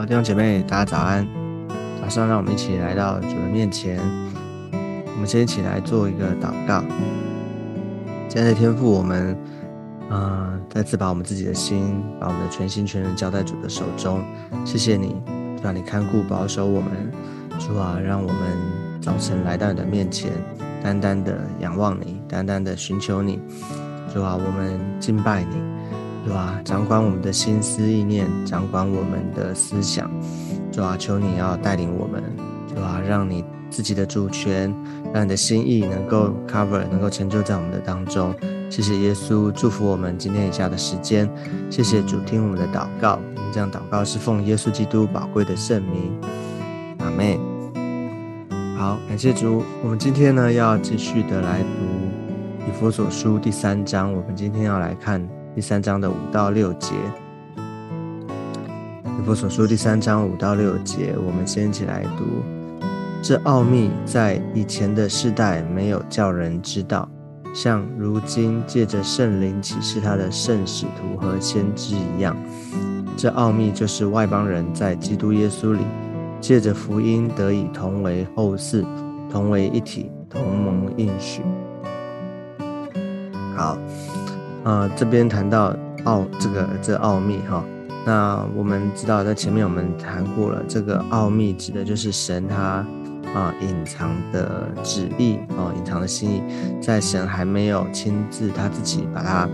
好，弟兄姐妹，大家早安。早上，让我们一起来到主的面前。我们先一起来做一个祷告。亲爱的天父，我们啊，再次把我们自己的心，把我们的全心全人交在主的手中。谢谢你，让你看顾保守我们。主啊，让我们早晨来到你的面前，单单的仰望你，单单的寻求你。主啊，我们敬拜你。对啊，掌管我们的心思意念，掌管我们的思想。主啊，求你要带领我们。主啊，让你自己的主权，让你的心意能够 cover，能够成就在我们的当中。谢谢耶稣，祝福我们今天以下的时间。谢谢主，听我们的祷告。我们这样祷告是奉耶稣基督宝贵的圣名。阿妹，好，感谢主。我们今天呢，要继续的来读以佛所书第三章。我们今天要来看。第三章的五到六节，以弗所书第三章五到六节，我们先一起来读。这奥秘在以前的世代没有叫人知道，像如今借着圣灵启示他的圣使徒和先知一样。这奥秘就是外邦人在基督耶稣里，借着福音得以同为后嗣，同为一体，同盟应许。好。啊，这边谈到奥这个这奥秘哈，那我们知道在前面我们谈过了，这个奥秘指的就是神他啊隐藏的旨意啊隐藏的心意，在神还没有亲自他自己把它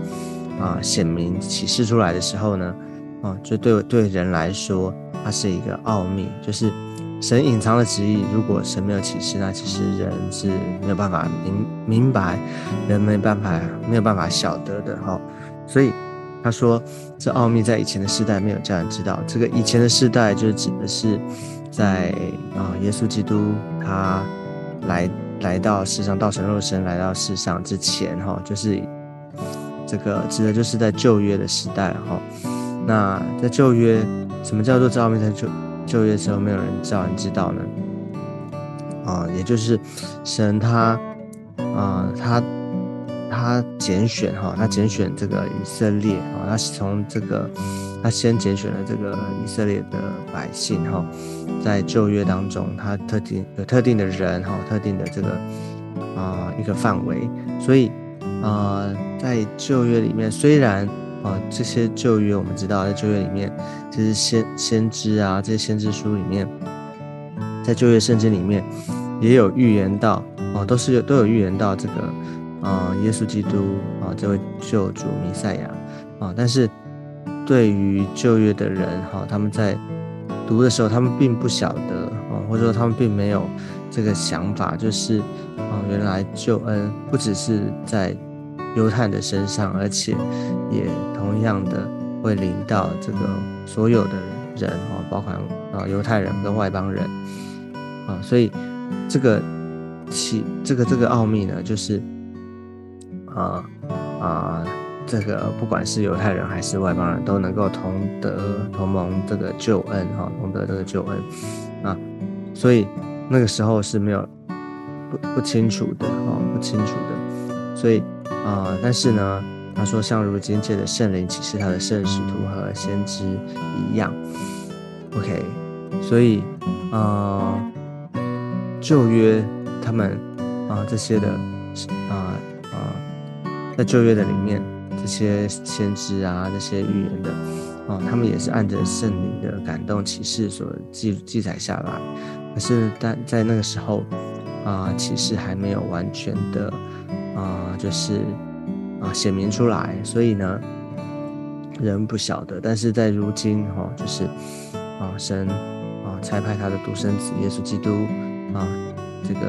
啊显明启示出来的时候呢，啊就对对人来说，它是一个奥秘，就是。神隐藏的旨意，如果神没有启示，那其实人是没有办法明明白，人没办法没有办法晓得的哈。所以他说，这奥秘在以前的时代没有叫人知道。这个以前的世代，就指的是在啊耶稣基督他来来到世上，道成肉身来到世上之前哈，就是这个指的就是在旧约的时代哈。那在旧约，什么叫做这奥秘在旧？就业时候没有人叫人知道呢，啊，也就是神他啊，他他拣选哈，他拣选这个以色列啊，他是从这个他先拣选了这个以色列的百姓哈，在旧约当中，他特定有特定的人哈，特定的这个啊一个范围，所以啊，在旧约里面虽然。啊，这些旧约我们知道，在旧约里面，就是先先知啊，这些先知书里面，在旧约圣经里面也有预言到，哦，都是有都有预言到这个啊，耶稣基督啊，这位救主弥赛亚啊。但是对于旧约的人哈，他们在读的时候，他们并不晓得啊，或者说他们并没有这个想法，就是啊，原来救恩不只是在。犹太的身上，而且也同样的会临到这个所有的人哦，包括啊犹太人跟外邦人啊，所以这个其这个这个奥秘呢，就是啊啊这个不管是犹太人还是外邦人都能够同得同盟这个救恩哈，同得这个救恩啊，所以那个时候是没有不不清楚的哦，不清楚的，所以。啊，但是呢，他说像如今借着圣灵启示他的圣使徒和先知一样，OK，所以啊，旧约他们啊这些的啊啊，在旧约的里面，这些先知啊这些预言的啊，他们也是按着圣灵的感动启示所记记载下来，可是但在那个时候啊，启示还没有完全的。啊，就是啊，显明出来，所以呢，人不晓得。但是在如今哈，就是啊，神啊，差派他的独生子耶稣基督啊，这个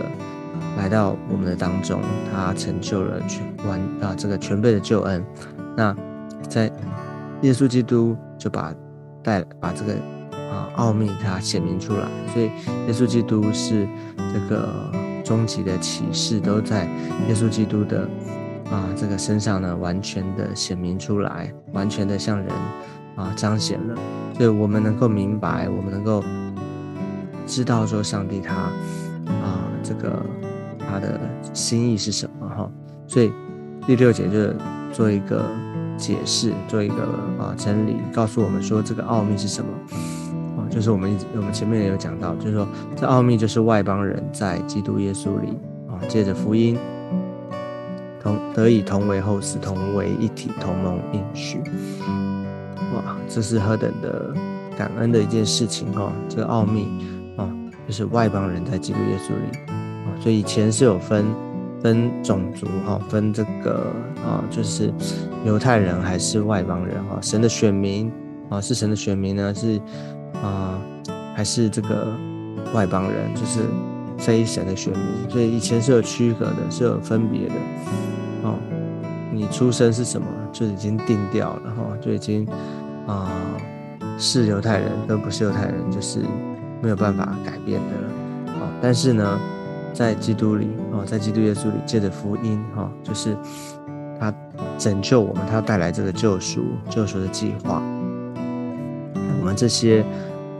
来到我们的当中，他成就了全完啊这个全备的救恩。那在耶稣基督就把带把这个啊奥秘他显明出来，所以耶稣基督是这个。终极的启示都在耶稣基督的啊这个身上呢，完全的显明出来，完全的向人啊彰显了，所以我们能够明白，我们能够知道说上帝他啊这个他的心意是什么哈。所以第六节就做一个解释，做一个啊真理，告诉我们说这个奥秘是什么啊，就就是我们一直我们前面也有讲到，就是说这奥秘就是外邦人在基督耶稣里啊，借着福音同得以同为后嗣，同为一体，同盟应许。哇，这是何等的感恩的一件事情哈！这个奥秘啊，就是外邦人在基督耶稣里啊，所以以前是有分分种族哈，分这个啊，就是犹太人还是外邦人哈，神的选民啊，是神的选民呢，是啊，还是这个外邦人，就是非神的选民，所以以前是有区隔的，是有分别的哦。你出生是什么，就已经定掉了哈，就已经。啊，是犹太人跟不是犹太人，就是没有办法改变的了。啊，但是呢，在基督里，哦，在基督耶稣里，借着福音，哈，就是他拯救我们，他带来这个救赎、救赎的计划。我们这些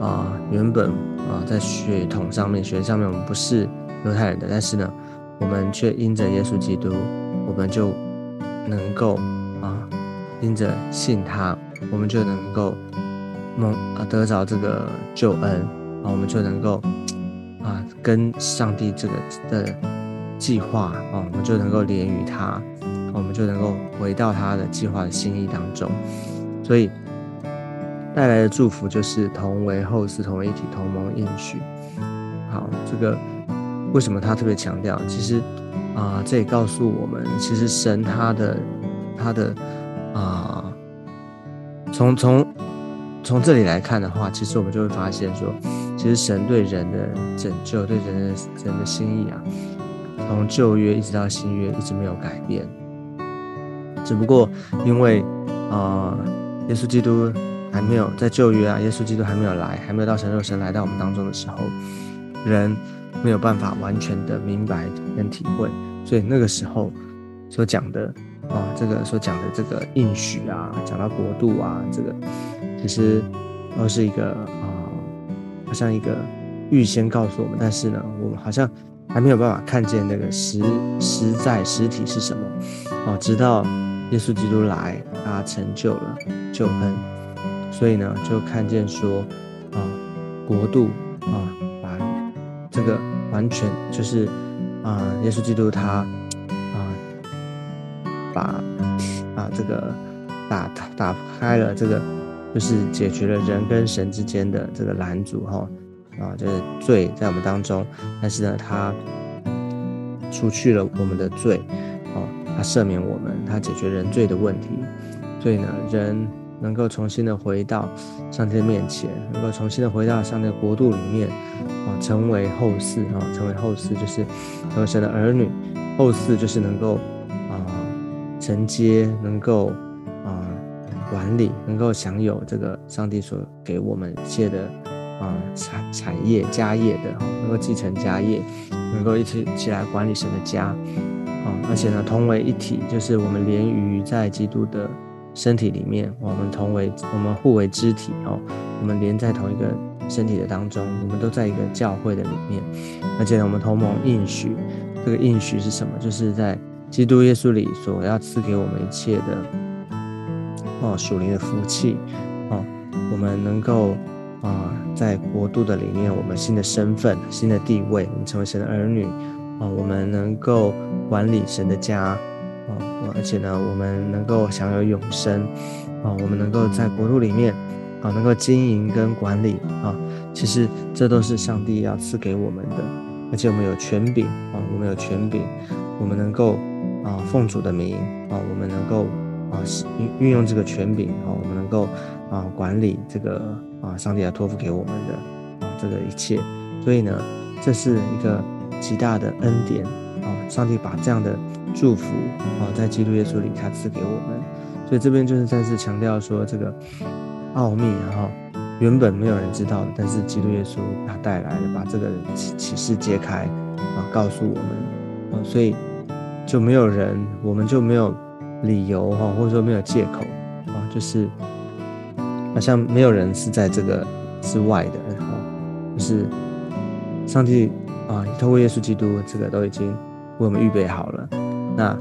啊，原本啊，在血统上面、血缘上面，我们不是犹太人的，但是呢，我们却因着耶稣基督，我们就能够啊，因着信他。我们就能够蒙啊得着这个救恩啊，我们就能够啊跟上帝这个的计划啊，我们就能够连于他，我们就能够回到他的计划的心意当中。所以带来的祝福就是同为后嗣，同为一体，同盟应许。好，这个为什么他特别强调？其实啊，这也告诉我们，其实神他的他的啊。从从从这里来看的话，其实我们就会发现说，其实神对人的拯救，对人的人的心意啊，从旧约一直到新约一直没有改变。只不过因为啊，耶稣基督还没有在旧约啊，耶稣基督还没有来，还没有到神肉神来到我们当中的时候，人没有办法完全的明白跟体会，所以那个时候所讲的。啊，这个所讲的这个应许啊，讲到国度啊，这个其实都是一个啊，好像一个预先告诉我们，但是呢，我们好像还没有办法看见那个实实在实体是什么哦。直到耶稣基督来，他成就了救恩，所以呢，就看见说啊，国度啊，把这个完全就是啊，耶稣基督他。啊把啊这个打打开了这个，就是解决了人跟神之间的这个拦阻哈啊，就是罪在我们当中，但是呢，他除去了我们的罪哦，他赦免我们，他解决人罪的问题，所以呢，人能够重新的回到上帝面前，能够重新的回到上帝的国度里面啊，成为后世啊，成为后世就是成为神的儿女，后世就是能够啊。承接能够啊管理，能够享有这个上帝所给我们一切的啊产产业家业的，能够继承家业，能够一起起来管理神的家啊，而且呢同为一体，就是我们连于在基督的身体里面，我们同为我们互为肢体哦，我们连在同一个身体的当中，我们都在一个教会的里面，而且呢我们同盟应许，这个应许是什么？就是在。基督耶稣里所要赐给我们一切的哦属灵的福气哦，我们能够啊在国度的里面，我们新的身份、新的地位，我们成为神的儿女啊，我们能够管理神的家啊，而且呢，我们能够享有永生啊，我们能够在国度里面啊，能够经营跟管理啊，其实这都是上帝要赐给我们的，而且我们有权柄啊，我们有权柄，我们能够。啊，奉主的名啊，我们能够啊运运用这个权柄啊，我们能够啊管理这个啊上帝要托付给我们的啊这个一切，所以呢，这是一个极大的恩典啊，上帝把这样的祝福啊在基督耶稣里他赐给我们，所以这边就是再次强调说这个奥秘然后，原本没有人知道的，但是基督耶稣他带来了，把这个启启示揭开啊，告诉我们啊，所以。就没有人，我们就没有理由哈，或者说没有借口啊，就是好像没有人是在这个之外的哈，就是上帝啊，透过耶稣基督，这个都已经为我们预备好了。那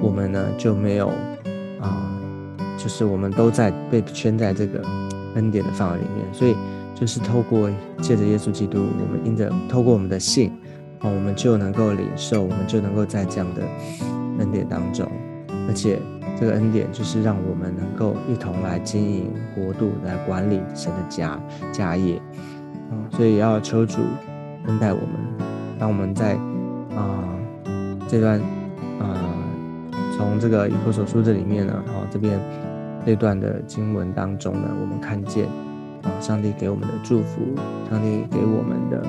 我们呢就没有啊，就是我们都在被圈在这个恩典的范围里面，所以就是透过借着耶稣基督，我们因着透过我们的信，哦，我们就能够领受，我们就能够在这样的恩典当中，而且这个恩典就是让我们能够一同来经营国度，来管理神的家家业，啊，所以要求主恩待我们，当我们在啊这段啊从这个以弗所书这里面呢，哦这边这段的经文当中呢，我们看见。啊！上帝给我们的祝福，上帝给我们的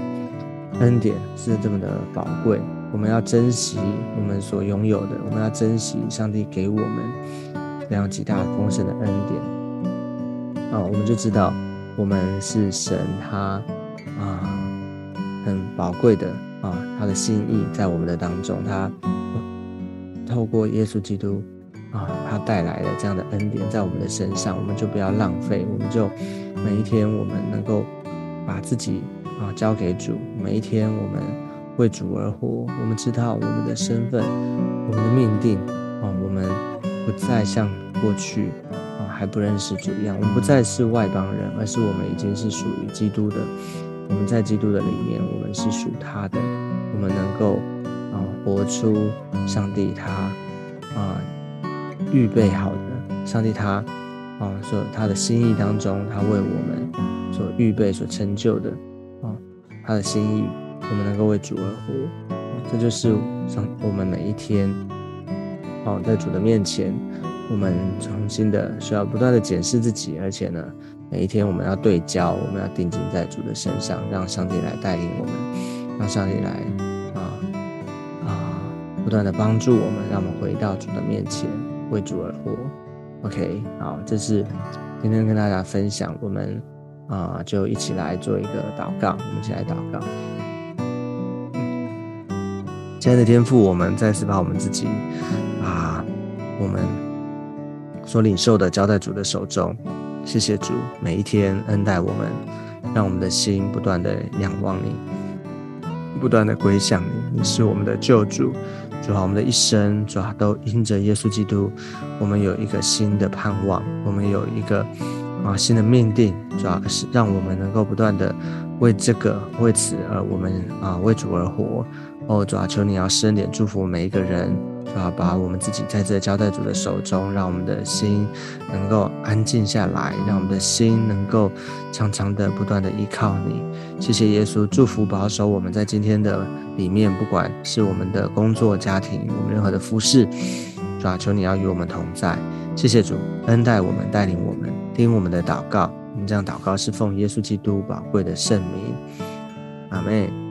恩典是这么的宝贵，我们要珍惜我们所拥有的，我们要珍惜上帝给我们这样极大丰盛的恩典。啊，我们就知道我们是神他啊很宝贵的啊，他的心意在我们的当中，他透过耶稣基督啊，他带来的这样的恩典在我们的身上，我们就不要浪费，我们就。每一天，我们能够把自己啊交给主。每一天，我们为主而活。我们知道我们的身份，我们的命定啊。我们不再像过去啊还不认识主一样，我们不再是外邦人，而是我们已经是属于基督的。我们在基督的里面，我们是属他的。我们能够啊活出上帝他啊预备好的，上帝他。啊，说他的心意当中，他为我们所预备、所成就的啊，他的心意，我们能够为主而活，这就是上我们每一天啊，在主的面前，我们重新的需要不断的检视自己，而且呢，每一天我们要对焦，我们要定睛在主的身上，让上帝来带领我们，让上帝来啊啊，不断的帮助我们，让我们回到主的面前，为主而活。OK，好，这是今天跟大家分享，我们啊就一起来做一个祷告，我们一起来祷告。亲爱的天父，我们再次把我们自己啊，我们所领受的交在主的手中，谢谢主，每一天恩待我们，让我们的心不断的仰望你，不断的归向你，你是我们的救主。主啊，我们的一生，主啊，都因着耶稣基督，我们有一个新的盼望，我们有一个啊新的命定，主要是让我们能够不断的为这个为此而我们啊为主而活。哦，主啊，求你要深点祝福每一个人。主要把我们自己在这交代主的手中，让我们的心能够安静下来，让我们的心能够常常的不断的依靠你。谢谢耶稣，祝福保守我们在今天的里面，不管是我们的工作、家庭，我们任何的服饰，主啊，求你要与我们同在。谢谢主恩待我们，带领我们，听我们的祷告。我们这样祷告是奉耶稣基督宝贵的圣名。阿妹。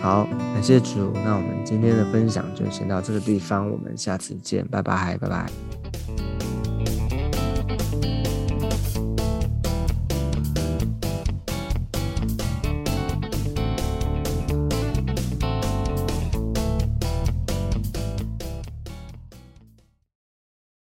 好，感谢主。那我们今天的分享就先到这个地方，我们下次见，拜拜，拜拜。